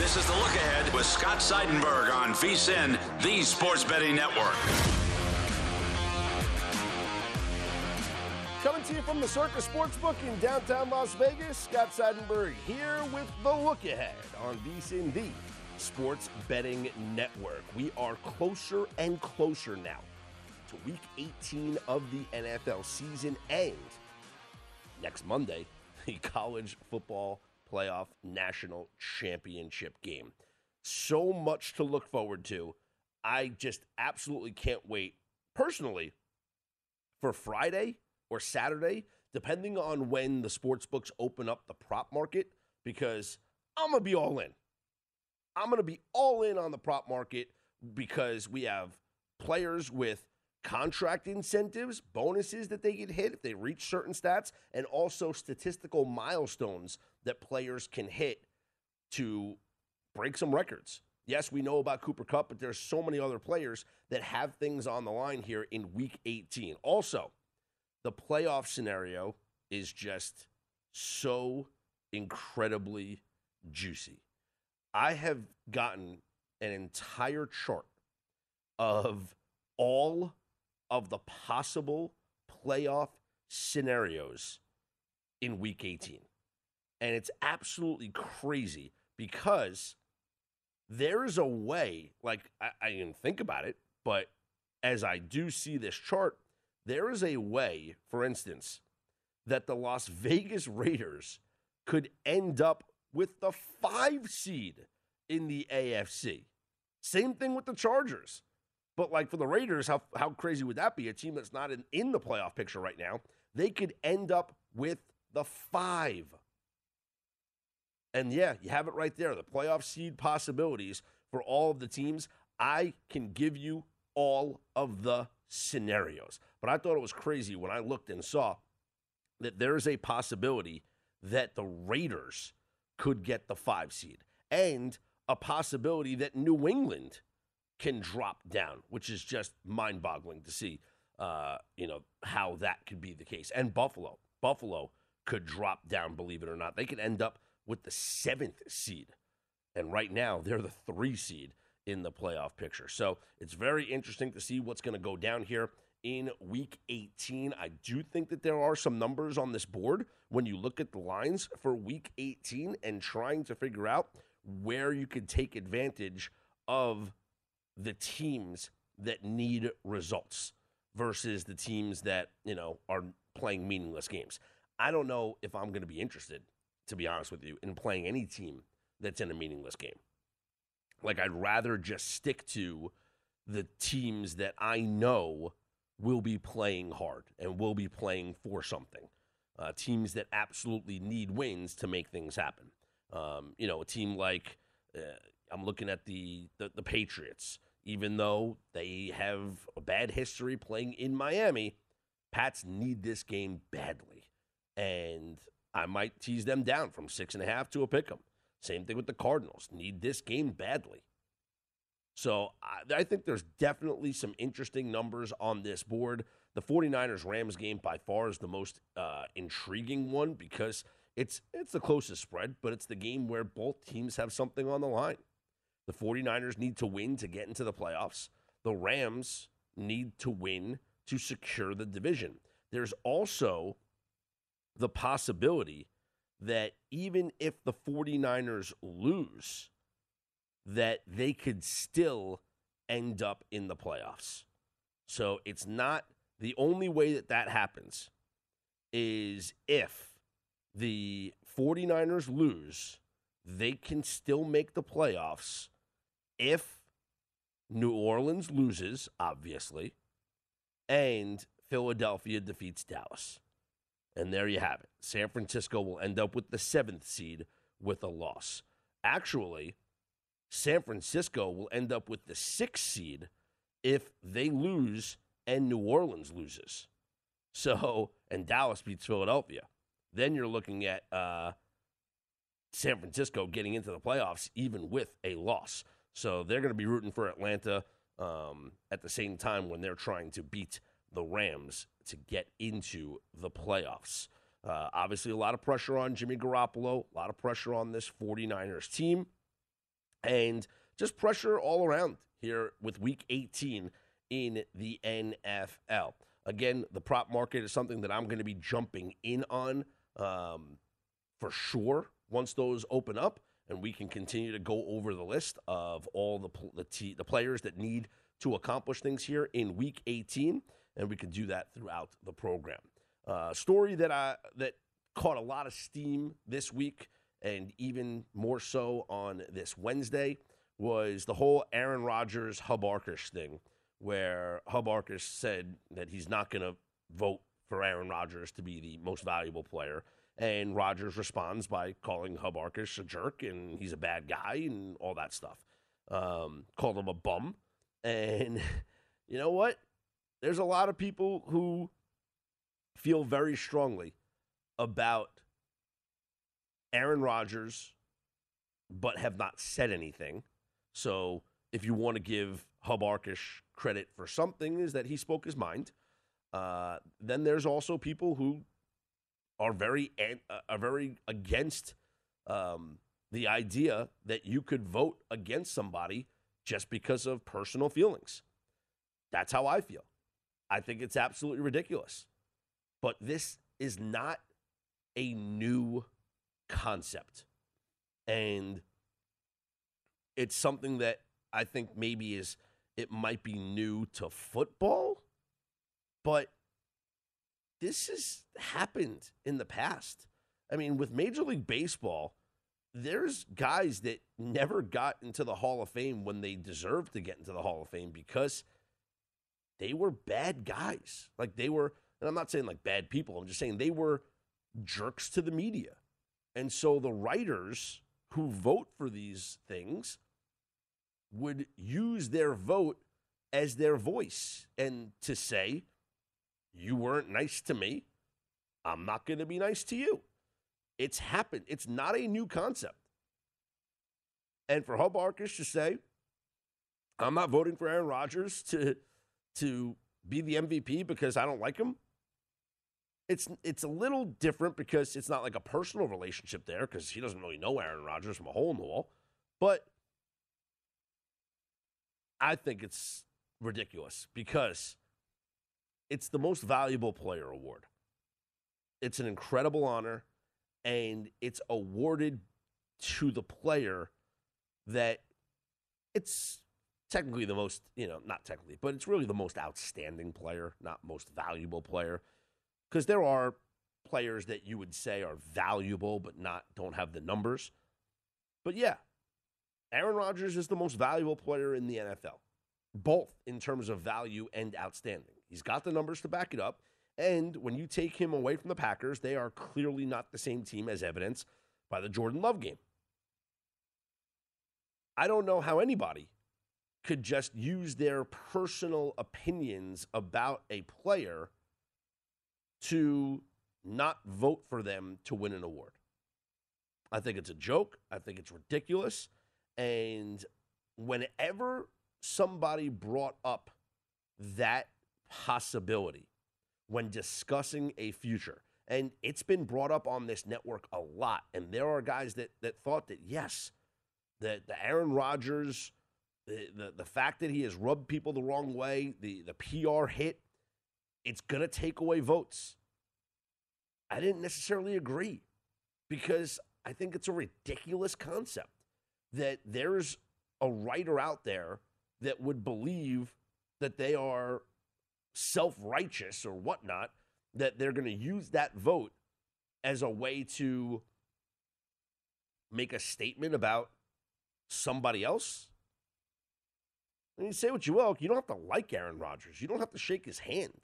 This is the look ahead with Scott Seidenberg on VSIN, the Sports Betting Network. Coming to you from the Circus Sportsbook in downtown Las Vegas, Scott Seidenberg here with the look ahead on VSIN, the Sports Betting Network. We are closer and closer now to week 18 of the NFL season and next Monday, the college football playoff national championship game. So much to look forward to. I just absolutely can't wait personally for Friday or Saturday, depending on when the sports books open up the prop market, because I'm going to be all in. I'm going to be all in on the prop market because we have players with contract incentives, bonuses that they get hit if they reach certain stats, and also statistical milestones that players can hit to break some records. Yes, we know about Cooper Kupp, but there's so many other players that have things on the line here in week 18. Also, the playoff scenario is just so incredibly juicy. I have gotten an entire chart of all of the possible playoff scenarios in week 18. And it's absolutely crazy because there is a way, like, I, I didn't think about it, but as I do see this chart, there is a way, for instance, that the Las Vegas Raiders could end up with the five seed in the AFC. Same thing with the Chargers. But like for the Raiders, how how crazy would that be? A team that's not in, in the playoff picture right now, they could end up with the five. And yeah, you have it right there. The playoff seed possibilities for all of the teams. I can give you all of the scenarios. But I thought it was crazy when I looked and saw that there is a possibility that the Raiders could get the five seed and a possibility that New England can drop down, which is just mind boggling to see, uh, you know, how that could be the case. And Buffalo, Buffalo could drop down, believe it or not. They could end up with the seventh seed. And right now, they're the three seed in the playoff picture. So it's very interesting to see what's going to go down here in week 18. I do think that there are some numbers on this board when you look at the lines for week 18 and trying to figure out where you could take advantage of the teams that need results versus the teams that, you know, are playing meaningless games. I don't know if I'm going to be interested, to be honest with you, in playing any team that's in a meaningless game. Like, I'd rather just stick to the teams that I know will be playing hard and will be playing for something. Uh, teams that absolutely need wins to make things happen. Um, you know, a team like uh, I'm looking at the, the, the Patriots, even though they have a bad history playing in Miami. Pats need this game badly, and I might tease them down from six and a half to a pick 'em. Same thing with the Cardinals. Need this game badly. So I, I, think there's definitely some interesting numbers on this board. The 49ers Rams game by far is the most uh, intriguing one because it's it's the closest spread, but it's the game where both teams have something on the line. The 49ers need to win to get into the playoffs. The Rams need to win to secure the division. There's also the possibility that even if the 49ers lose, that they could still end up in the playoffs. So it's not the only way that that happens is if the 49ers lose, they can still make the playoffs if New Orleans loses, obviously, and Philadelphia defeats Dallas. And there you have it. San Francisco will end up with the seventh seed with a loss. Actually, San Francisco will end up with the sixth seed if they lose and New Orleans loses. So, and Dallas beats Philadelphia. Then you're looking at uh, San Francisco getting into the playoffs even with a loss. So they're going to be rooting for Atlanta um, at the same time when they're trying to beat the Rams to get into the playoffs. Uh, obviously, a lot of pressure on Jimmy Garoppolo, a lot of pressure on this 49ers team, and just pressure all around here with week 18 in the NFL. Again, the prop market is something that I'm going to be jumping in on um, for sure once those open up, and we can continue to go over the list of all the the, t- the players that need to accomplish things here in Week 18, and we can do that throughout the program. Uh, story that I that caught a lot of steam this week, and even more so on this Wednesday, was the whole Aaron Rodgers Hub Arkush thing, where Hub Arkush said that he's not going to vote for Aaron Rodgers to be the most valuable player. And Rodgers responds by calling Hub Arkush a jerk and he's a bad guy and all that stuff. Um, called him a bum. And you know what? There's a lot of people who feel very strongly about Aaron Rodgers, but have not said anything. So if you want to give Hub Arkush credit for something, is that he spoke his mind. Uh, then there's also people who are very uh, are very against um, the idea that you could vote against somebody just because of personal feelings. That's how I feel. I think it's absolutely ridiculous. But this is not a new concept. And it's something that I think maybe is it might be new to football, but this has happened in the past. I mean, with Major League Baseball, there's guys that never got into the Hall of Fame when they deserved to get into the Hall of Fame because they were bad guys. Like they were, and I'm not saying like bad people, I'm just saying they were jerks to the media. And so the writers who vote for these things would use their vote as their voice and to say, you weren't nice to me. I'm not going to be nice to you. It's happened. It's not a new concept. And for Hub Arkush to say, I'm not voting for Aaron Rodgers to, to be the MVP because I don't like him. It's it's a little different because it's not like a personal relationship there because he doesn't really know Aaron Rodgers from a hole in the wall. But I think it's ridiculous because it's the most valuable player award. It's an incredible honor, and it's awarded to the player that it's technically the most, you know, not technically, but it's really the most outstanding player, not most valuable player. Because there are players that you would say are valuable but not don't have the numbers. But yeah, Aaron Rodgers is the most valuable player in the NFL, both in terms of value and outstanding. He's got the numbers to back it up. And when you take him away from the Packers, they are clearly not the same team as evidenced by the Jordan Love game. I don't know how anybody could just use their personal opinions about a player to not vote for them to win an award. I think it's a joke. I think it's ridiculous. And whenever somebody brought up that possibility when discussing a future. And it's been brought up on this network a lot. And there are guys that, that thought that, yes, the, the Aaron Rodgers, the, the, the fact that he has rubbed people the wrong way, the, the PR hit, it's going to take away votes. I didn't necessarily agree because I think it's a ridiculous concept that there's a writer out there that would believe that they are self righteous or whatnot, that they're going to use that vote as a way to make a statement about somebody else. I mean, say what you will, you don't have to like Aaron Rodgers. You don't have to shake his hand.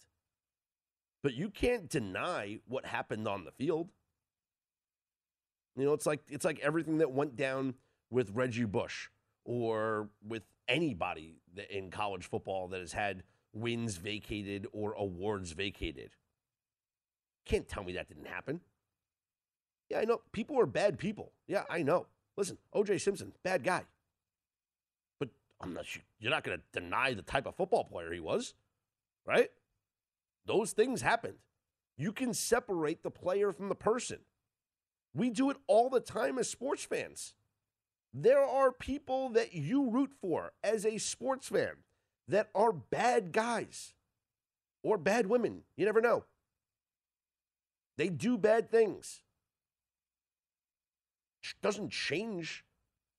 But you can't deny what happened on the field. You know, it's like it's like everything that went down with Reggie Bush or with anybody in college football that has had wins vacated or awards vacated. Can't tell me that didn't happen. Yeah, I know. People are bad people. Yeah, I know. Listen, OJ Simpson, bad guy. But I'm not you're not going to deny the type of football player he was, right? Those things happened. You can separate the player from the person. We do it all the time as sports fans. There are people that you root for as a sports fan that are bad guys or bad women. You never know. They do bad things. Doesn't change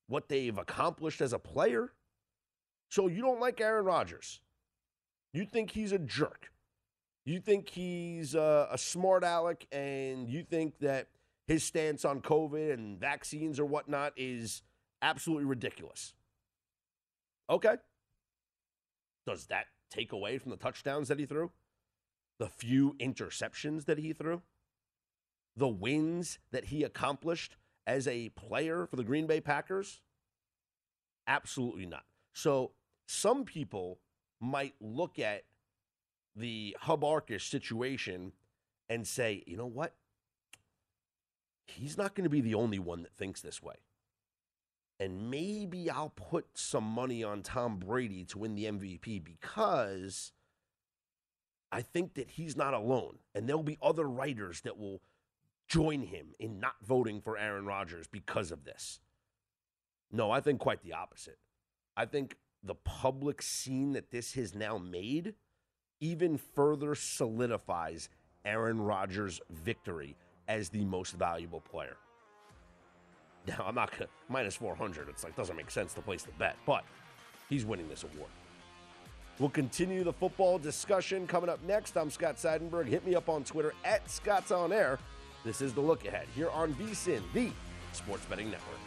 what they've accomplished as a player. So you don't like Aaron Rodgers. You think he's a jerk. You think he's a, a smart aleck, and you think that his stance on COVID and vaccines or whatnot is absolutely ridiculous. Okay. Does that take away from the touchdowns that he threw? The few interceptions that he threw? The wins that he accomplished as a player for the Green Bay Packers? Absolutely not. So some people might look at the Hub Arkush situation and say, you know what? He's not going to be the only one that thinks this way and maybe I'll put some money on Tom Brady to win the MVP because I think that he's not alone. And there'll be other writers that will join him in not voting for Aaron Rodgers because of this. No, I think quite the opposite. I think the public scene that this has now made even further solidifies Aaron Rodgers' victory as the most valuable player. Now, I'm not minus 400. It's like, doesn't make sense to place the bet, but he's winning this award. We'll continue the football discussion coming up next. I'm Scott Seidenberg. Hit me up on Twitter at Scott's On Air. This is the look ahead here on VSIN, the Sports Betting Network.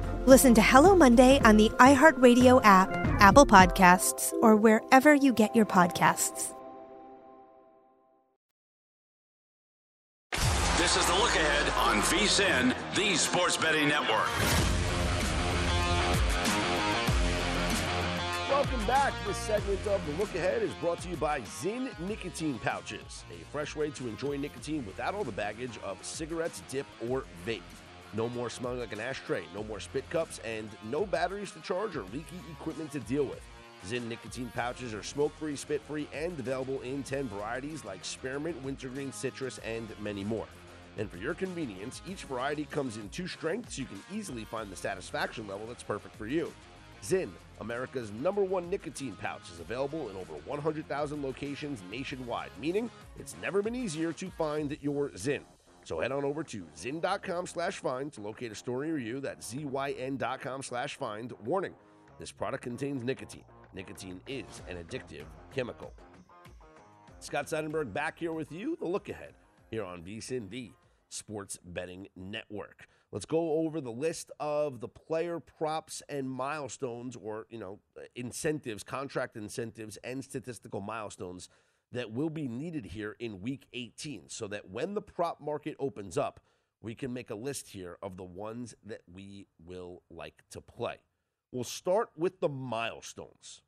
Listen to Hello Monday on the iHeartRadio app, Apple Podcasts, or wherever you get your podcasts. This is the look ahead on VSIN, the Sports Betting Network. Welcome back. This segment of The Look Ahead is brought to you by Zyn Nicotine Pouches, a fresh way to enjoy nicotine without all the baggage of cigarettes, dip, or vape. No more smelling like an ashtray, no more spit cups, and no batteries to charge or leaky equipment to deal with. Zyn nicotine pouches are smoke free, spit free, and available in 10 varieties like spearmint, wintergreen, citrus, and many more. And for your convenience, each variety comes in two strengths so you can easily find the satisfaction level that's perfect for you. Zyn, America's number one nicotine pouch, is available in over 100,000 locations nationwide, meaning it's never been easier to find your Zyn. So head on over to zyn.com slash find to locate a store near you. That's zyn.com slash find. Warning, this product contains nicotine. Nicotine is an addictive chemical. Scott Seidenberg back here with you. The look ahead here on VSIN, the Sports Betting Network. Let's go over the list of the player props and milestones, or you know, incentives, contract incentives, and statistical milestones that will be needed here in Week 18, so that when the prop market opens up, we can make a list here of the ones that we will like to play. We'll start with the milestones.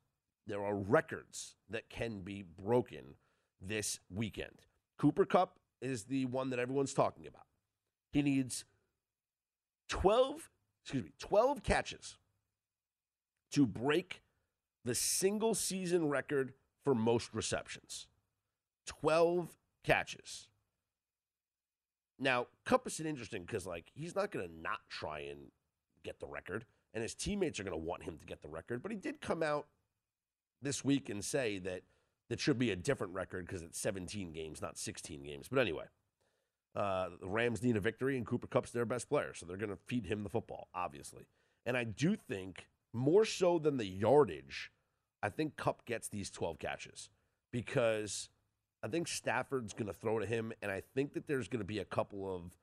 There are records that can be broken this weekend. Cooper Kupp is the one that everyone's talking about. He needs 12, excuse me, 12 catches to break the single season record for most receptions. 12 catches. Now, Kupp is interesting because, like, he's not going to not try and get the record, and his teammates are going to want him to get the record. But he did come out this week and say that that should be a different record because it's 17 games, not 16 games. But anyway, uh, the Rams need a victory, and Cooper Kupp's their best player, so they're going to feed him the football, obviously. And I do think more so than the yardage, I think Kupp gets these 12 catches because I think Stafford's going to throw to him, and I think that there's going to be a couple of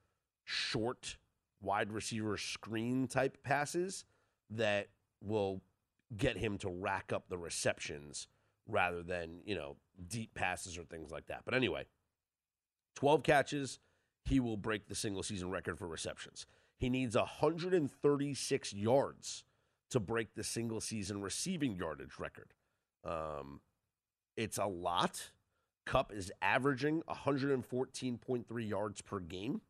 short wide receiver screen type passes that will get him to rack up the receptions rather than, you know, deep passes or things like that. But anyway, 12 catches, he will break the single season record for receptions. He needs 136 yards to break the single season receiving yardage record. Um, it's a lot. Kupp is averaging 114.3 yards per game.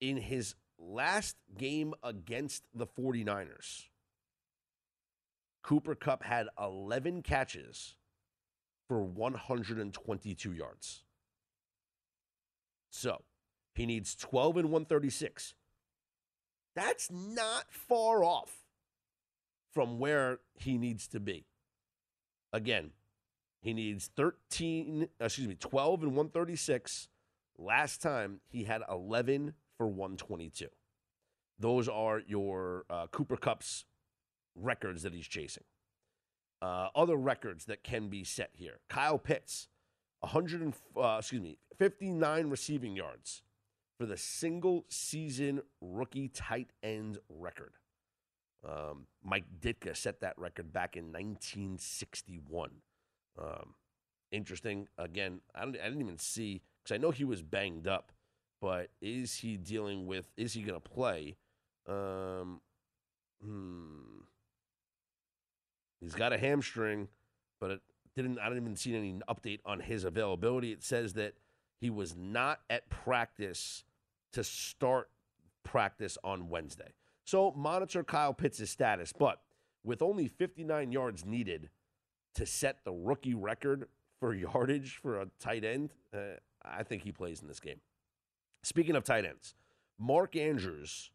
In his last game against the 49ers, Cooper Kupp had 11 catches for 122 yards. So he needs 12 and 136. That's not far off from where he needs to be. Again, he needs 13, excuse me, 12 and 136. Last time he had 11 for 122. Those are your uh, Cooper Kupp's records that he's chasing. Uh, other records that can be set here. Kyle Pitts, 100 and, uh, excuse me, 59 receiving yards for the single season rookie tight end record. Um, Mike Ditka set that record back in 1961. Um, interesting. Again, I, don't, I didn't even see because I know he was banged up, but is he dealing with? Is he going to play? Um, hmm. He's got a hamstring, but it didn't. I didn't even see any update on his availability. It says that he was not at practice to start practice on Wednesday. So monitor Kyle Pitts' status, but with only 59 yards needed to set the rookie record for yardage for a tight end, uh, I think he plays in this game. Speaking of tight ends, Mark Andrews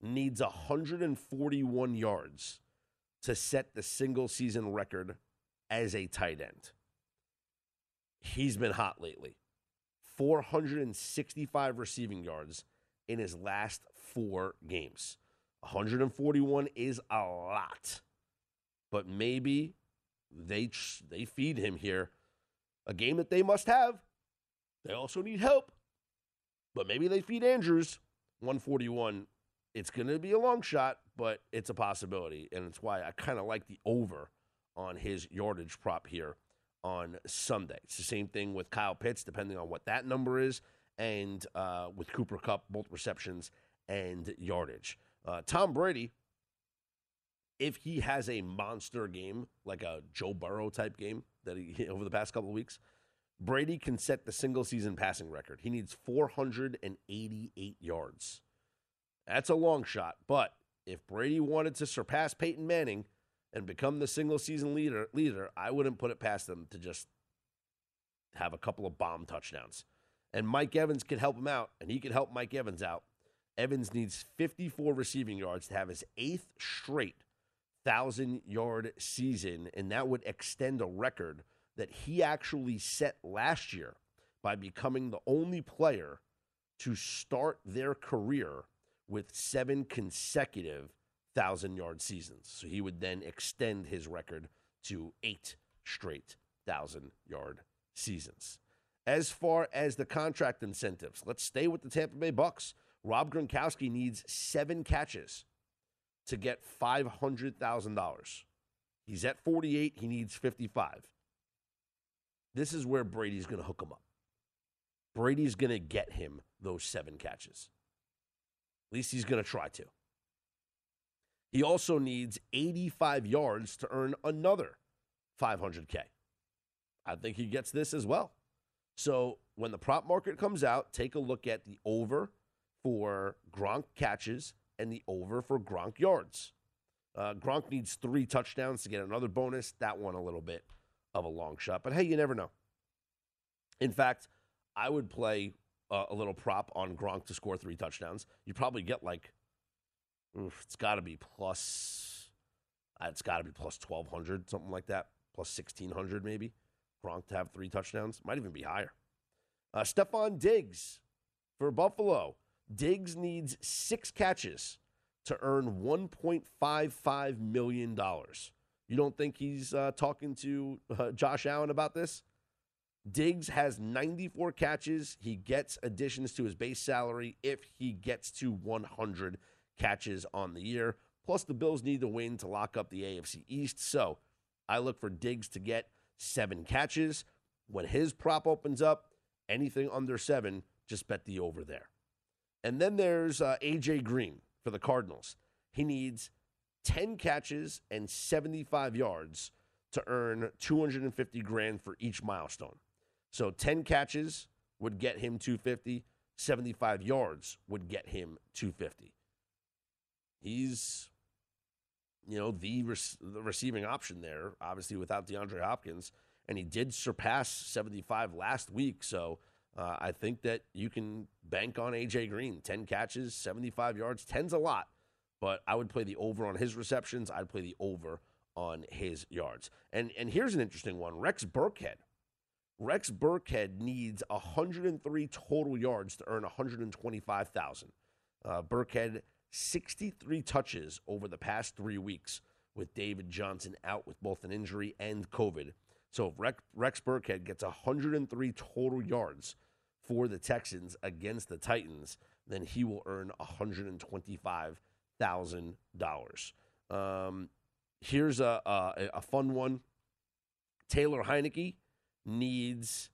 needs 141 yards to set the single season record as a tight end. He's been hot lately. 465 receiving yards in his last four games. 141 is a lot, but maybe they they feed him here a game that they must have. They also need help, but maybe they feed Andrews 141. It's going to be a long shot, but it's a possibility, and it's why I kind of like the over on his yardage prop here on Sunday. It's the same thing with Kyle Pitts, depending on what that number is, and uh, with Cooper Kupp, both receptions and yardage. Uh, Tom Brady, if he has a monster game, like a Joe Burrow type game that he over the past couple of weeks, Brady can set the single season passing record. He needs 488 yards. That's a long shot, but if Brady wanted to surpass Peyton Manning, and become the single season leader, leader, I wouldn't put it past them to just have a couple of bomb touchdowns. And Mike Evans could help him out, and he could help Mike Evans out. Evans needs 54 receiving yards to have his eighth straight thousand yard season, and that would extend a record that he actually set last year by becoming the only player to start their career with seven consecutive thousand yard seasons. So he would then extend his record to eight straight thousand yard seasons. As far as the contract incentives, let's stay with the Tampa Bay Bucks. Rob Gronkowski needs seven catches to get $500,000. He's at 48, he needs 55. This is where Brady's going to hook him up. Brady's going to get him those seven catches. At least he's going to try to. He also needs 85 yards to earn another 500K. I think he gets this as well. So when the prop market comes out, take a look at the over for Gronk catches and the over for Gronk yards. Uh, Gronk needs three touchdowns to get another bonus. That one a little bit of a long shot, but hey, you never know. In fact, I would play uh, a little prop on Gronk to score three touchdowns. You probably get like, oof, it's got to be plus, uh, it's got to be plus twelve hundred, something like that, plus sixteen hundred maybe. Gronk to have three touchdowns might even be higher. Uh, Stefon Diggs for Buffalo. Diggs needs six catches to earn $1.55 million. You don't think he's uh, talking to uh, Josh Allen about this? Diggs has 94 catches. He gets additions to his base salary if he gets to 100 catches on the year. Plus, the Bills need to win to lock up the AFC East. So I look for Diggs to get seven catches. When his prop opens up, anything under seven, just bet the over there. And then there's uh, AJ Green for the Cardinals. He needs 10 catches and 75 yards to earn 250 grand for each milestone. So 10 catches would get him 250, 75 yards would get him 250. He's you know the, the receiving option there obviously without DeAndre Hopkins and he did surpass 75 last week so uh, I think that you can bank on AJ Green. 10 catches, 75 yards. 10's a lot, but I would play the over on his receptions. I'd play the over on his yards. And and here's an interesting one. Rex Burkhead. Rex Burkhead needs 103 total yards to earn 125,000. Uh, Burkhead 63 touches over the past three weeks with David Johnson out with both an injury and COVID. So if Rex, Rex Burkhead gets 103 total yards for the Texans against the Titans, then he will earn $125,000. Um, here's a, a, a fun one Taylor Heinicke needs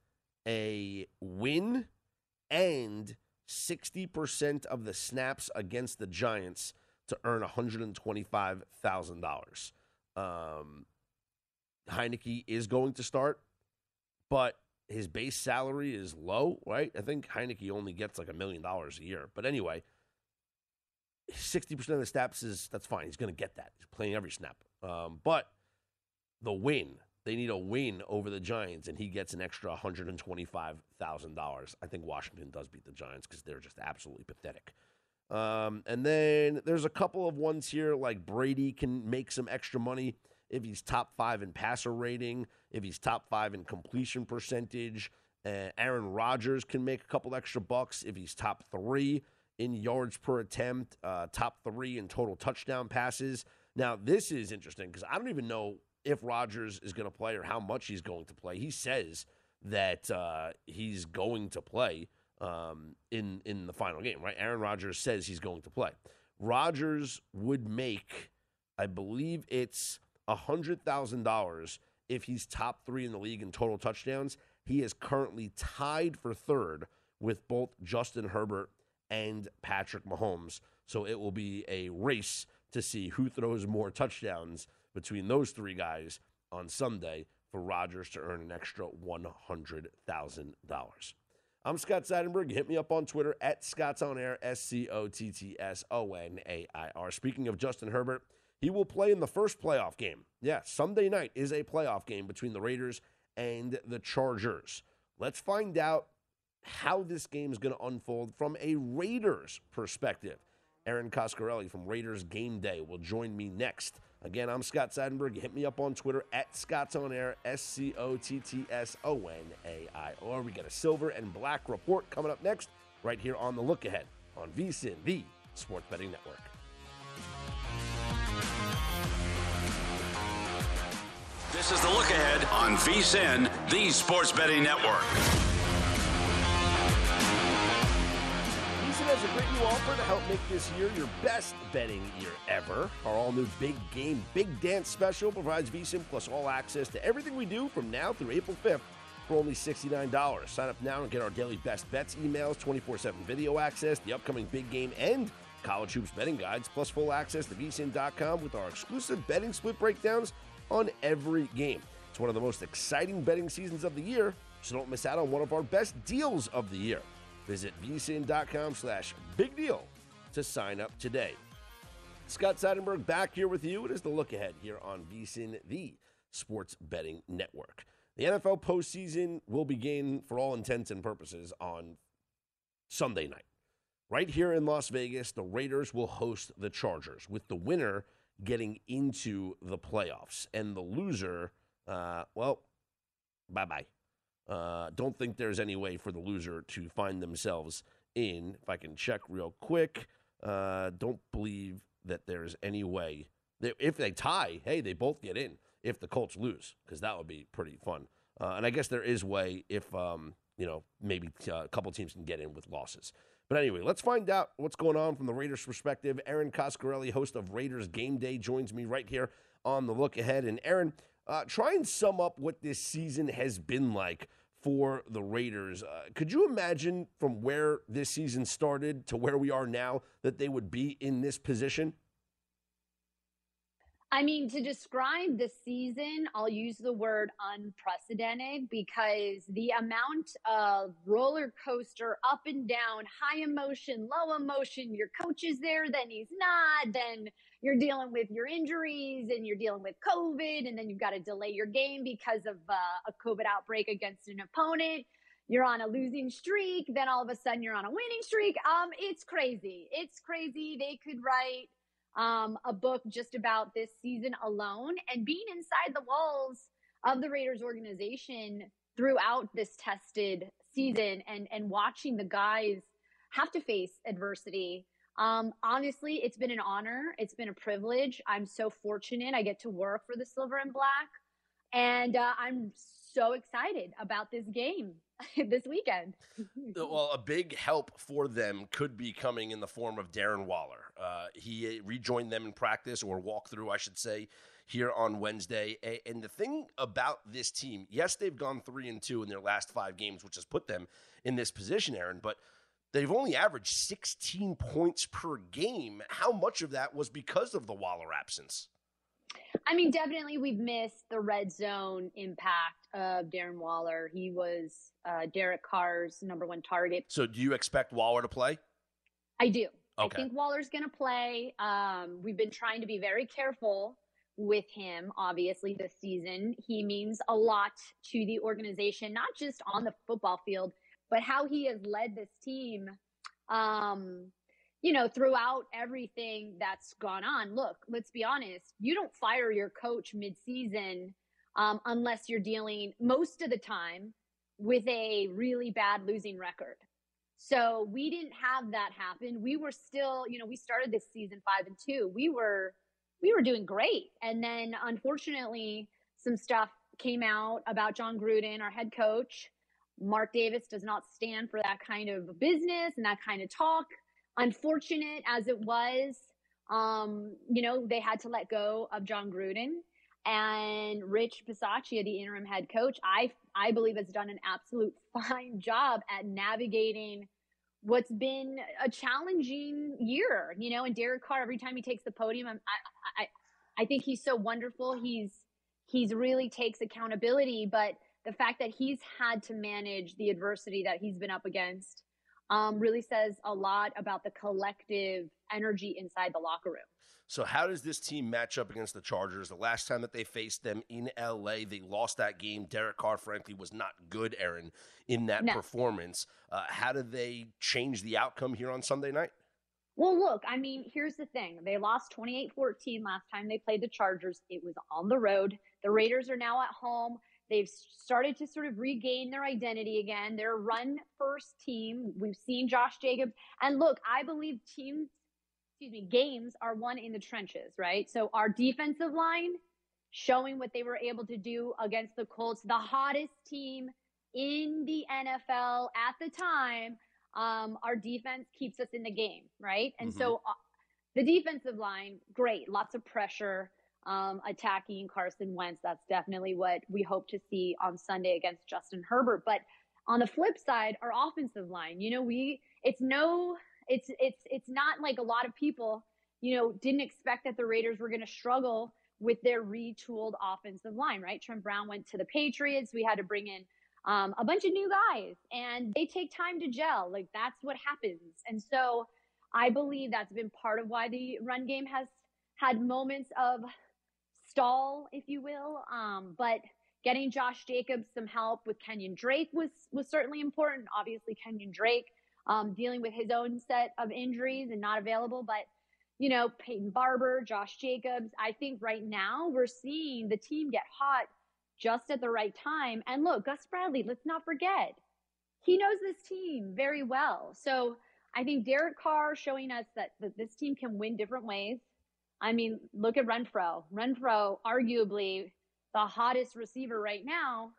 a win and 60% of the snaps against the Giants to earn $125,000. Um, Heinicke is going to start, but his base salary is low, right? I think Heinicke only gets like a million dollars a year. But anyway, 60% of the snaps is that's fine. He's going to get that. He's playing every snap. Um, but the win, they need a win over the Giants, and he gets an extra $125,000. I think Washington does beat the Giants because they're just absolutely pathetic. Um, and then there's a couple of ones here like Brady can make some extra money if he's top five in passer rating, if he's top five in completion percentage. Uh, Aaron Rodgers can make a couple extra bucks if he's top three in yards per attempt, uh, top three in total touchdown passes. Now, this is interesting because I don't even know if Rodgers is going to play or how much he's going to play. He says that uh, he's going to play um, in in the final game, right? Aaron Rodgers says he's going to play. Rodgers would make, I believe it's $100,000 if he's top three in the league in total touchdowns. He is currently tied for third with both Justin Herbert and Patrick Mahomes. So it will be a race to see who throws more touchdowns between those three guys on Sunday for Rodgers to earn an extra $100,000. I'm Scott Seidenberg. Hit me up on Twitter at Scott's On Air, S C O T T S O N A I R. Speaking of Justin Herbert, He will play in the first playoff game. Yeah, Sunday night is a playoff game between the Raiders and the Chargers. Let's find out how this game is going to unfold from a Raiders perspective. Erin Coscarelli from Raiders Game Day will join me next. Again, I'm Scott Seidenberg. hit me up on Twitter at Scott's On Air, S C O T T S O N A I R. We got a silver and black report coming up next, right here on the Look Ahead on VSIN, the Sports Betting Network. This is the look ahead on VSIN, the Sports Betting Network. VSIN has a great new offer to help make this year your best betting year ever. Our all new Big Game Big Dance special provides VSIN plus all access to everything we do from now through April 5th for only $69. Sign up now and get our daily best bets emails, 24 7 video access, the upcoming big game, and college hoops betting guides, plus full access to vsin.com with our exclusive betting split breakdowns on every game. It's one of the most exciting betting seasons of the year, so don't miss out on one of our best deals of the year. Visit vsin.com slash big deal to sign up today. Scott Seidenberg back here with you. It is the look ahead here on VSIN, the sports betting network. The NFL postseason will begin for all intents and purposes on Sunday night. Right here in Las Vegas, the Raiders will host the Chargers, with the winner getting into the playoffs. And the loser, uh, well, bye bye. Uh, don't think there's any way for the loser to find themselves in. If I can check real quick, uh, don't believe that there's any way. That if they tie, hey, they both get in. If the Colts lose, because that would be pretty fun. Uh, and I guess there is way if um, you know maybe uh, a couple teams can get in with losses. But anyway, let's find out what's going on from the Raiders' perspective. Erin Coscarelli, host of Raiders Game Day, joins me right here on the look ahead. And Erin, uh, try and sum up what this season has been like for the Raiders. Uh, could you imagine from where this season started to where we are now that they would be in this position? I mean, to describe the season, I'll use the word unprecedented because the amount of roller coaster, up and down, high emotion, low emotion, your coach is there, then he's not, then you're dealing with your injuries and you're dealing with COVID, and then you've got to delay your game because of uh, a COVID outbreak against an opponent. You're on a losing streak, then all of a sudden you're on a winning streak. Um, it's crazy. It's crazy. They could write um, a book just about this season alone and being inside the walls of the Raiders organization throughout this tested season and, and watching the guys have to face adversity. Um, honestly, it's been an honor. It's been a privilege. I'm so fortunate. I get to work for the Silver and Black. And uh, I'm so excited about this game this weekend. well, a big help for them could be coming in the form of Darren Waller. Uh, he rejoined them in practice or walkthrough, I should say, here on Wednesday. And the thing about this team, yes, they've gone three and two in their last five games, which has put them in this position, Erin, but they've only averaged 16 points per game. How much of that was because of the Waller absence? I mean, definitely we've missed the red zone impact of Darren Waller. He was uh, Derek Carr's number one target. So, do you expect Waller to play? I do. Okay. I think Waller's going to play. Um, we've been trying to be very careful with him, obviously, this season. He means a lot to the organization, not just on the football field, but how he has led this team. Um, you know, throughout everything that's gone on. Look, let's be honest. You don't fire your coach mid-season um, unless you're dealing most of the time with a really bad losing record. So we didn't have that happen. We were still, you know, we started this season five and two. We were, we were doing great, and then unfortunately, some stuff came out about Jon Gruden, our head coach. Mark Davis does not stand for that kind of business and that kind of talk unfortunate as it was, um, you know, they had to let go of Jon Gruden and Rich Bisaccia, the interim head coach. I I believe has done an absolute fine job at navigating what's been a challenging year. You know, and Derek Carr every time he takes the podium, I'm, I I I think he's so wonderful. He's he's really takes accountability, but the fact that he's had to manage the adversity that he's been up against um, really says a lot about the collective energy inside the locker room. So, how does this team match up against the Chargers? The last time that they faced them in LA, they lost that game. Derek Carr, frankly, was not good, Erin, in that no. performance. Uh, how do they change the outcome here on Sunday night? Well, look, I mean, here's the thing. They lost 28 14 last time they played the Chargers. It was on the road. The Raiders are now at home. They've started to sort of regain their identity again. They're a run first team. We've seen Josh Jacobs. And look, I believe teams, excuse me, games are won in the trenches, right? So our defensive line showing what they were able to do against the Colts, the hottest team in the NFL at the time. Um, our defense keeps us in the game, right? And mm-hmm. so uh, the defensive line, great, lots of pressure um, attacking Carson Wentz. That's definitely what we hope to see on Sunday against Justin Herbert. But on the flip side, our offensive line, you know, we it's no, it's it's it's not like a lot of people, you know, didn't expect that the Raiders were going to struggle with their retooled offensive line, right? Trent Brown went to the Patriots. We had to bring in um, a bunch of new guys, and they take time to gel. Like that's what happens. And so I believe that's been part of why the run game has had moments of stall, if you will. Um, but getting Josh Jacobs some help with Kenyon Drake was was certainly important. Obviously, Kenyon Drake um, dealing with his own set of injuries and not available, but you know, Peyton Barber, Josh Jacobs. I think right now we're seeing the team get hot just at the right time. And look, Gus Bradley, let's not forget, he knows this team very well. So I think Derek Carr showing us that, that this team can win different ways. I mean, look at Renfrow. Renfrow, arguably the hottest receiver right now,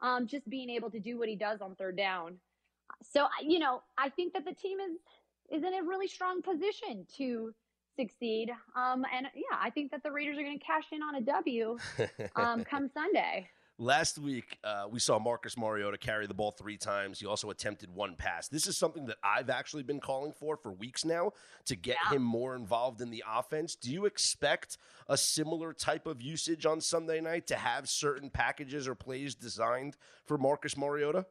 um, just being able to do what he does on third down. So, you know, I think that the team is is in a really strong position to succeed. Um, and yeah, I think that the Raiders are going to cash in on a W um, come Sunday. Last week, uh, we saw Marcus Mariota carry the ball three times. He also attempted one pass. This is something that I've actually been calling for for weeks now to get yeah. him more involved in the offense. Do you expect a similar type of usage on Sunday night to have certain packages or plays designed for Marcus Mariota?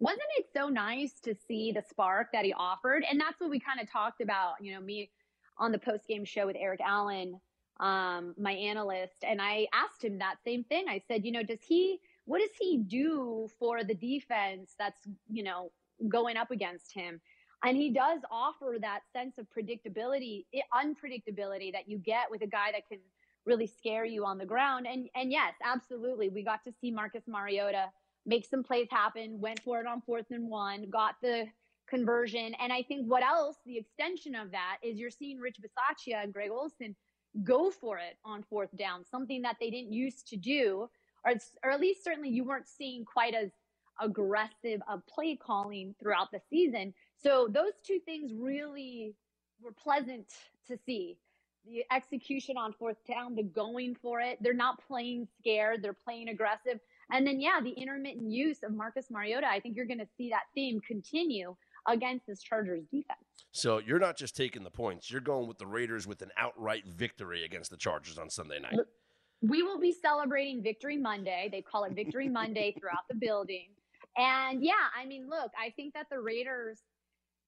Wasn't it so nice to see the spark that he offered? And that's what we kind of talked about, you know, me on the post game show with Eric Allen um, my analyst, and I asked him that same thing. I said, you know, does he, what does he do for the defense that's, you know, going up against him? And he does offer that sense of predictability, unpredictability that you get with a guy that can really scare you on the ground. And and yes, absolutely, we got to see Marcus Mariota make some plays happen. Went for it on fourth and one, got the conversion. And I think what else, the extension of that is you're seeing Rich Bisaccia and Greg Olson go for it on fourth down, something that they didn't used to do, or, or at least certainly you weren't seeing quite as aggressive of play calling throughout the season. So those two things really were pleasant to see. The execution on fourth down, the going for it. They're not playing scared, they're playing aggressive. And then, yeah, the intermittent use of Marcus Mariota, I think you're going to see that theme continue against this Chargers defense. So you're not just taking the points, you're going with the Raiders with an outright victory against the Chargers on Sunday night. We will be celebrating Victory Monday. They call it Victory Monday throughout the building. And yeah, I mean, look, I think that the Raiders,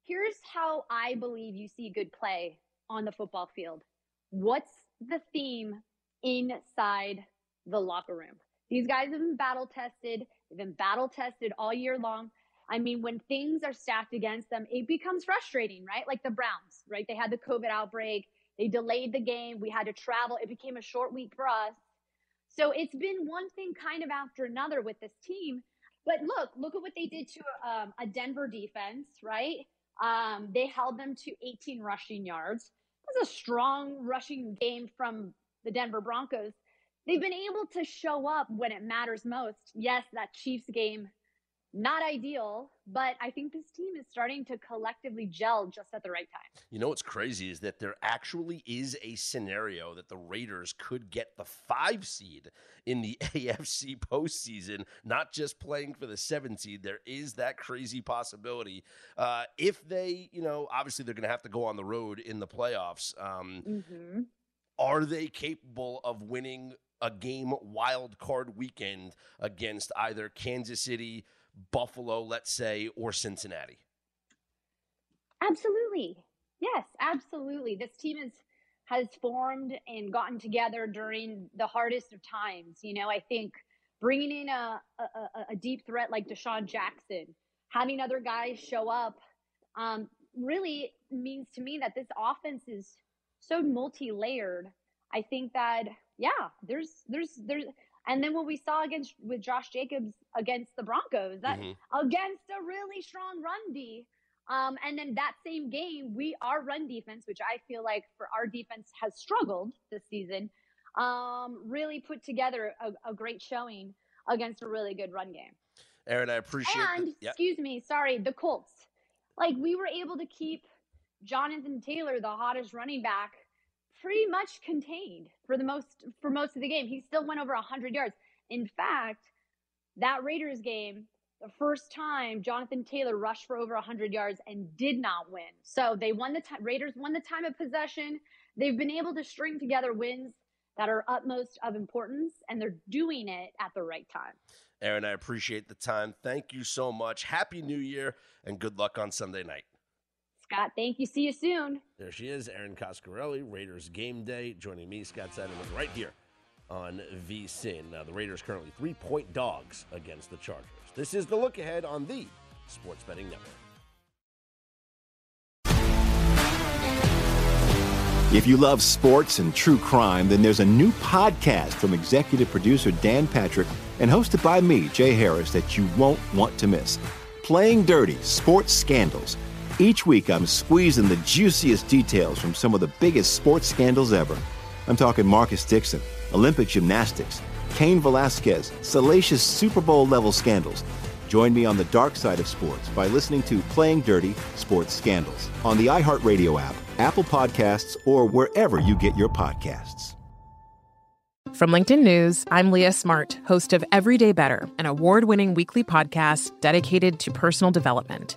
here's how I believe you see good play on the football field. What's the theme inside the locker room? These guys have been battle tested. They've been battle tested all year long. I mean, when things are stacked against them, it becomes frustrating, right? Like the Browns, right? They had the COVID outbreak. They delayed the game. We had to travel. It became a short week for us. So it's been one thing kind of after another with this team. But look, look at what they did to um, a Denver defense, right? Um, they held them to 18 rushing yards. It was a strong rushing game from the Denver Broncos. They've been able to show up when it matters most. Yes, that Chiefs game not ideal, but I think this team is starting to collectively gel just at the right time. You know what's crazy is that there actually is a scenario that the Raiders could get the five seed in the AFC postseason, not just playing for the seven seed. There is that crazy possibility. Uh, if they, you know, obviously they're going to have to go on the road in the playoffs. Um, mm-hmm. Are they capable of winning a game wild card weekend against either Kansas City? Buffalo, let's say, or Cincinnati? Absolutely. Yes, absolutely. This team is has formed and gotten together during the hardest of times. You know, I think bringing in a, a, a deep threat like DeSean Jackson, having other guys show up, um, really means to me that this offense is so multi-layered. I think that yeah, there's there's there's and then what we saw against with Josh Jacobs against the Broncos, that mm-hmm. against a really strong run D. Um, and then that same game, we our run defense, which I feel like for our defense has struggled this season, um, really put together a, a, great showing against a really good run game. Erin, I appreciate. And the, excuse me, sorry, the Colts. Like we were able to keep Jonathan Taylor, the hottest running back, pretty much contained for the most for most of the game. He still went over 100 yards. In fact, that Raiders game, the first time Jonathan Taylor rushed for over 100 yards and did not win. So they won the t- Raiders won the time of possession. They've been able to string together wins that are utmost of importance, and they're doing it at the right time. Erin, I appreciate the time. Thank you so much. Happy New Year, and good luck on Sunday night. Scott, thank you. See you soon. There she is, Erin Coscarelli, Raiders Game Day, joining me, Scott Seidenberg, right here on VSIN. Uh, the Raiders currently three point dogs against the Chargers. This is the look ahead on the Sports Betting Network. If you love sports and true crime, then there's a new podcast from executive producer Dan Patrick and hosted by me, Jay Harris, that you won't want to miss. Playing Dirty Sports Scandals. Each week, I'm squeezing the juiciest details from some of the biggest sports scandals ever. I'm talking Marcus Dixon, Olympic gymnastics, Cain Velasquez, salacious Super Bowl level scandals. Join me on the dark side of sports by listening to Playing Dirty Sports Scandals on the iHeartRadio app, Apple Podcasts, or wherever you get your podcasts. From LinkedIn News, I'm Leah Smart, host of Everyday Better, an award winning weekly podcast dedicated to personal development.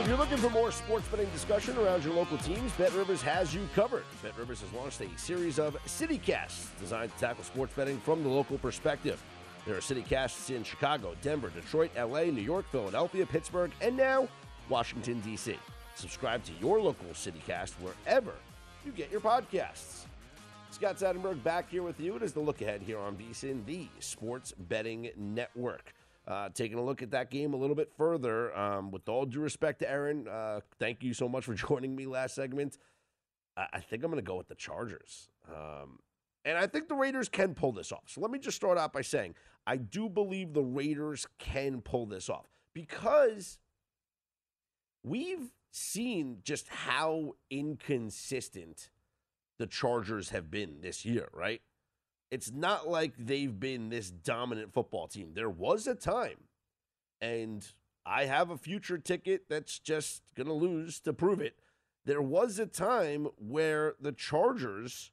If you're looking for more sports betting discussion around your local teams, Bet Rivers has you covered. Bet Rivers has launched a series of CityCasts designed to tackle sports betting from the local perspective. There are CityCasts in Chicago, Denver, Detroit, LA, New York, Philadelphia, Pittsburgh, and now Washington, D.C. Subscribe to your local CityCast wherever you get your podcasts. Scott Seidenberg back here with you. It is the look ahead here on VSIN, the Sports Betting Network. Uh, taking a look at that game a little bit further, um, with all due respect to Erin, uh, thank you so much for joining me last segment. I, I think I'm going to go with the Chargers. Um, and I think the Raiders can pull this off. So let me just start out by saying I do believe the Raiders can pull this off because we've seen just how inconsistent the Chargers have been this year, right? It's not like they've been this dominant football team. There was a time, and I have a future ticket that's just going to lose to prove it. There was a time where the Chargers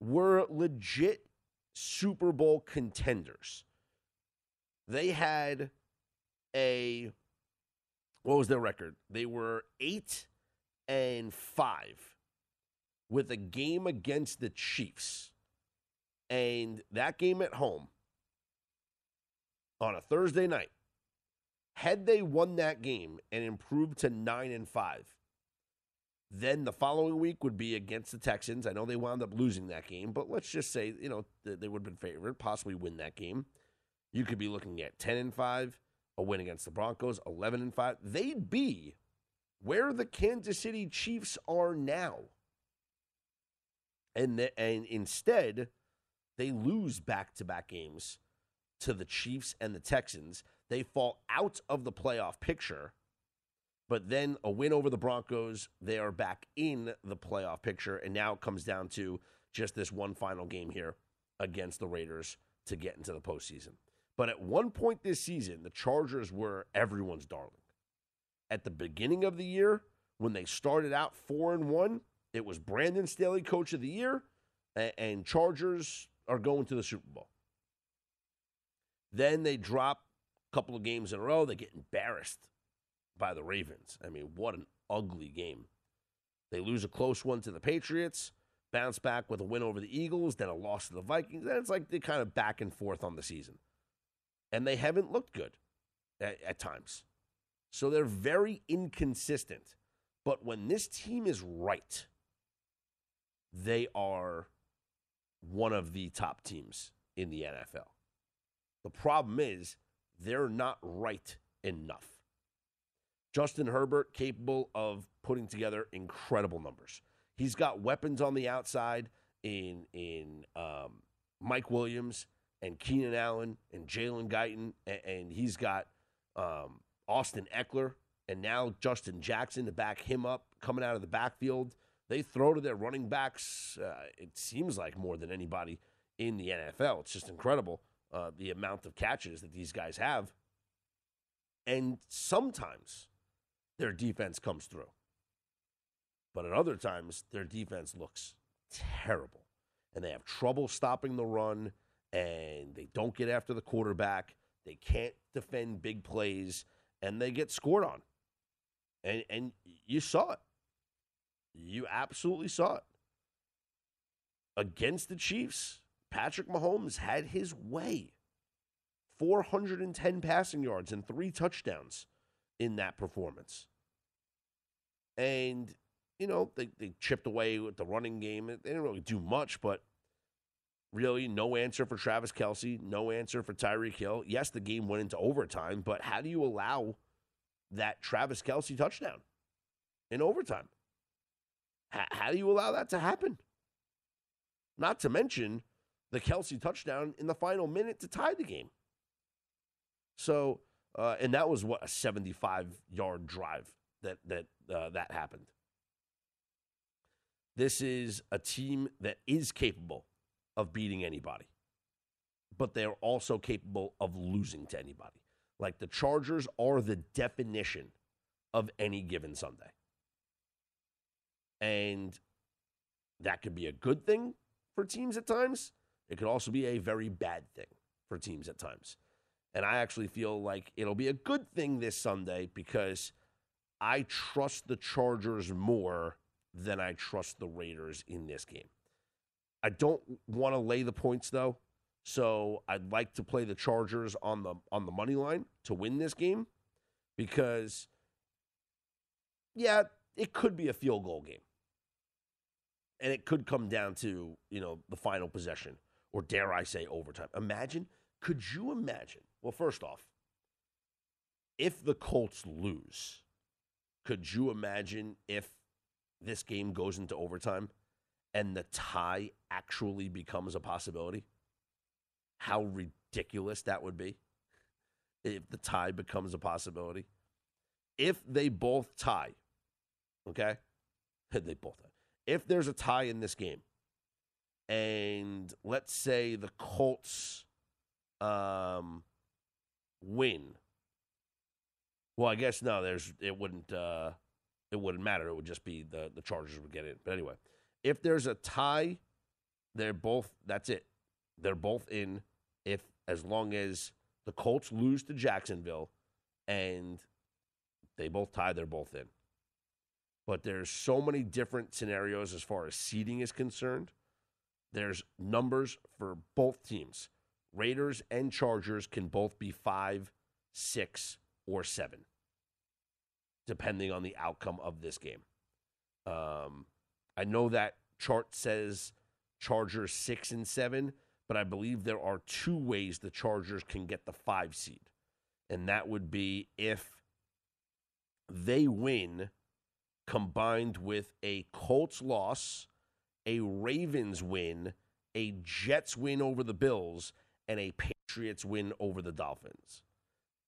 were legit Super Bowl contenders. They had a what was their record? They were 8 and 5 with a game against the Chiefs and that game at home on a Thursday night, had they won that game and improved to 9 and 5, then the following week would be against the Texans. I know they wound up losing that game, but let's just say, you know, they would have been favored, possibly win that game. You could be looking at 10 and 5, a win against the Broncos, 11 and 5. They'd be where the Kansas City Chiefs are now. And, the, and instead, they lose back to back games to the Chiefs and the Texans. They fall out of the playoff picture, but then a win over the Broncos, they are back in the playoff picture. And now it comes down to just this one final game here against the Raiders to get into the postseason. But at one point this season, the Chargers were everyone's darling. At the beginning of the year, when they started out four and one, it was Brandon Staley, coach of the year, and Chargers are going to the Super Bowl. Then they drop a couple of games in a row. They get embarrassed by the Ravens. I mean, what an ugly game. They lose a close one to the Patriots, bounce back with a win over the Eagles, then a loss to the Vikings. Then it's like they're kind of back and forth on the season and they haven't looked good at, at times. So they're very inconsistent. But when this team is right, they are one of the top teams in the NFL. The problem is they're not right enough. Justin Herbert capable of putting together incredible numbers. He's got weapons on the outside in in um, Mike Williams and Keenan Allen and Jalen Guyton, and, and, he's got um, Austin Ekeler and now Justin Jackson to back him up coming out of the backfield. They throw to their running backs, uh, it seems like more than anybody in the NFL. It's just incredible uh, the amount of catches that these guys have. And sometimes their defense comes through. But at other times, their defense looks terrible. And they have trouble stopping the run and they don't get after the quarterback. They can't defend big plays, and they get scored on. And and you saw it. You absolutely saw it. Against the Chiefs, Patrick Mahomes had his way. 410 passing yards and three touchdowns in that performance. And, you know, they, they chipped away with the running game. They didn't really do much, but Really, no answer for Travis Kelce, no answer for Tyreek Hill. Yes, the game went into overtime, but how do you allow that Travis Kelce touchdown in overtime? H- how do you allow that to happen? Not to mention the Kelce touchdown in the final minute to tie the game. So, uh, and that was what a 75 yard drive that that uh, that happened. This is a team that is capable of beating anybody, but they're also capable of losing to anybody. Like the Chargers are the definition of any given Sunday. And that could be a good thing for teams at times. It could also be a very bad thing for teams at times. And I actually feel like it'll be a good thing this Sunday because I trust the Chargers more than I trust the Raiders in this game. I don't want to lay the points though. So I'd like to play the Chargers on the on the money line to win this game because yeah, it could be a field goal game. And it could come down to, you know, the final possession or dare I say overtime. Imagine, could you imagine? Well, first off, if the Colts lose, could you imagine if this game goes into overtime? and the tie actually becomes a possibility, how ridiculous that would be if the tie becomes a possibility. If they both tie, okay? They both. If there's a tie in this game, and let's say the Colts um, win. Well, I guess no. There's it wouldn't uh, it wouldn't matter. It would just be the the Chargers would get in. But anyway, if there's a tie, they're both. That's it. They're both in. If as long as the Colts lose to Jacksonville, and they both tie, they're both in. But there's so many different scenarios as far as seeding is concerned. There's numbers for both teams. Raiders and Chargers can both be five, six, or seven, depending on the outcome of this game. Um, I know that chart says Chargers six and seven, but I believe there are two ways the Chargers can get the five seed. And that would be if they win combined with a Colts loss, a Ravens win, a Jets win over the Bills, and a Patriots win over the Dolphins.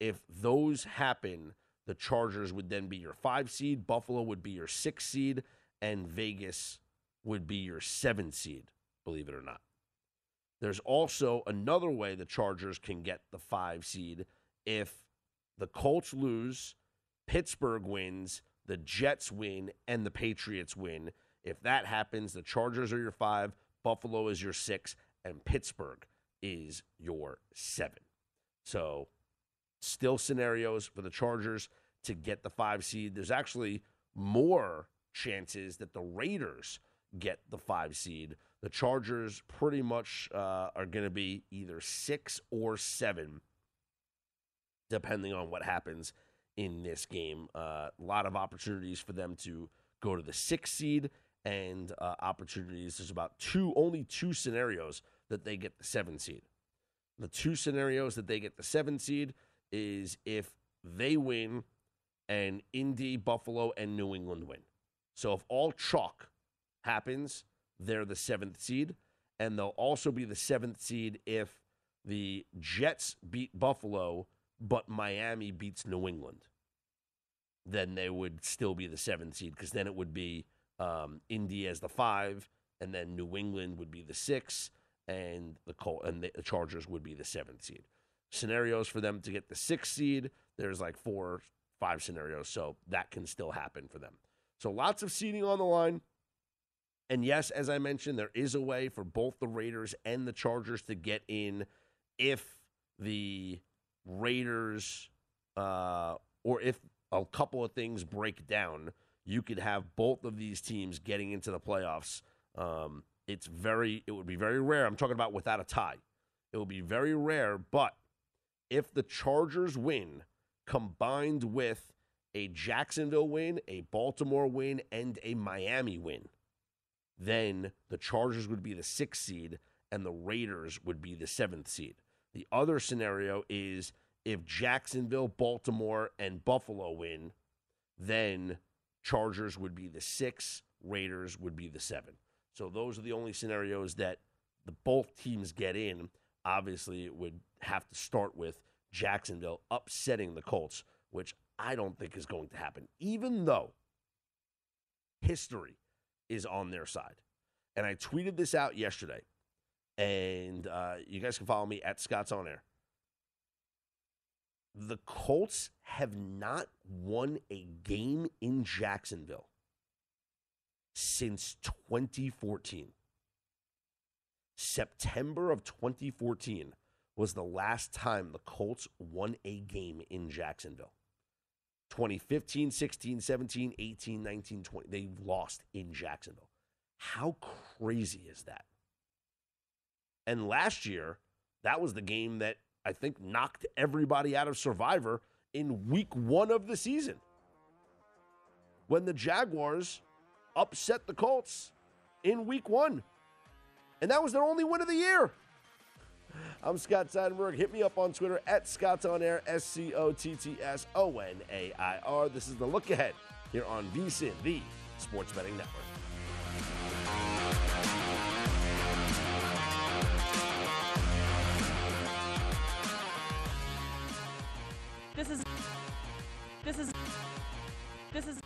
If those happen, the Chargers would then be your five seed, Buffalo would be your six seed, and Vegas would be your seven seed, believe it or not. There's also another way the Chargers can get the five seed if the Colts lose, Pittsburgh wins, the Jets win, and the Patriots win. If that happens, the Chargers are your five, Buffalo is your six, and Pittsburgh is your seven. So, still scenarios for the Chargers to get the five seed. There's actually more chances that the Raiders get the five seed. The Chargers pretty much uh, are going to be either six or seven, depending on what happens in this game. Uh, a lot of opportunities for them to go to the sixth seed, and uh, opportunities. There's about two, only two scenarios that they get the seven seed. The two scenarios that they get the seven seed is if they win and Indy, Buffalo, and New England win. So if all chalk happens, they're the seventh seed. And they'll also be the seventh seed if the Jets beat Buffalo, but Miami beats New England. Then they would still be the seventh seed because then it would be um, Indy as the five, and then New England would be the six, and the Col- and the Chargers would be the seventh seed. Scenarios for them to get the sixth seed, there's like four, five scenarios, so that can still happen for them. So lots of seeding on the line. And yes, as I mentioned, there is a way for both the Raiders and the Chargers to get in if the Raiders uh, or if a couple of things break down. You could have both of these teams getting into the playoffs. Um, it's very, it would be very rare. I'm talking about without a tie. It will be very rare, but if the Chargers win combined with a Jacksonville win, a Baltimore win, and a Miami win, then the Chargers would be the sixth seed and the Raiders would be the seventh seed. The other scenario is if Jacksonville, Baltimore, and Buffalo win, then Chargers would be the six, Raiders would be the seven. So those are the only scenarios that the both teams get in. Obviously, it would have to start with Jacksonville upsetting the Colts, which I don't think is going to happen, even though history is on their side. And I tweeted this out yesterday, and uh, you guys can follow me at Scott's On Air. The Colts have not won a game in Jacksonville since 2014. September of 2014 was the last time the Colts won a game in Jacksonville. 2015, 16, 17, 18, 19, 20. They lost in Jacksonville. How crazy is that? And last year, that was the game that I think knocked everybody out of Survivor in week one of the season. When the Jaguars upset the Colts in week one. And that was their only win of the year. I'm Scott Seidenberg. Hit me up on Twitter at Scott's On Air, S C O T T S O N A I R. This is the look ahead here on VSIN, the Sports Betting Network. This is. This is. This is.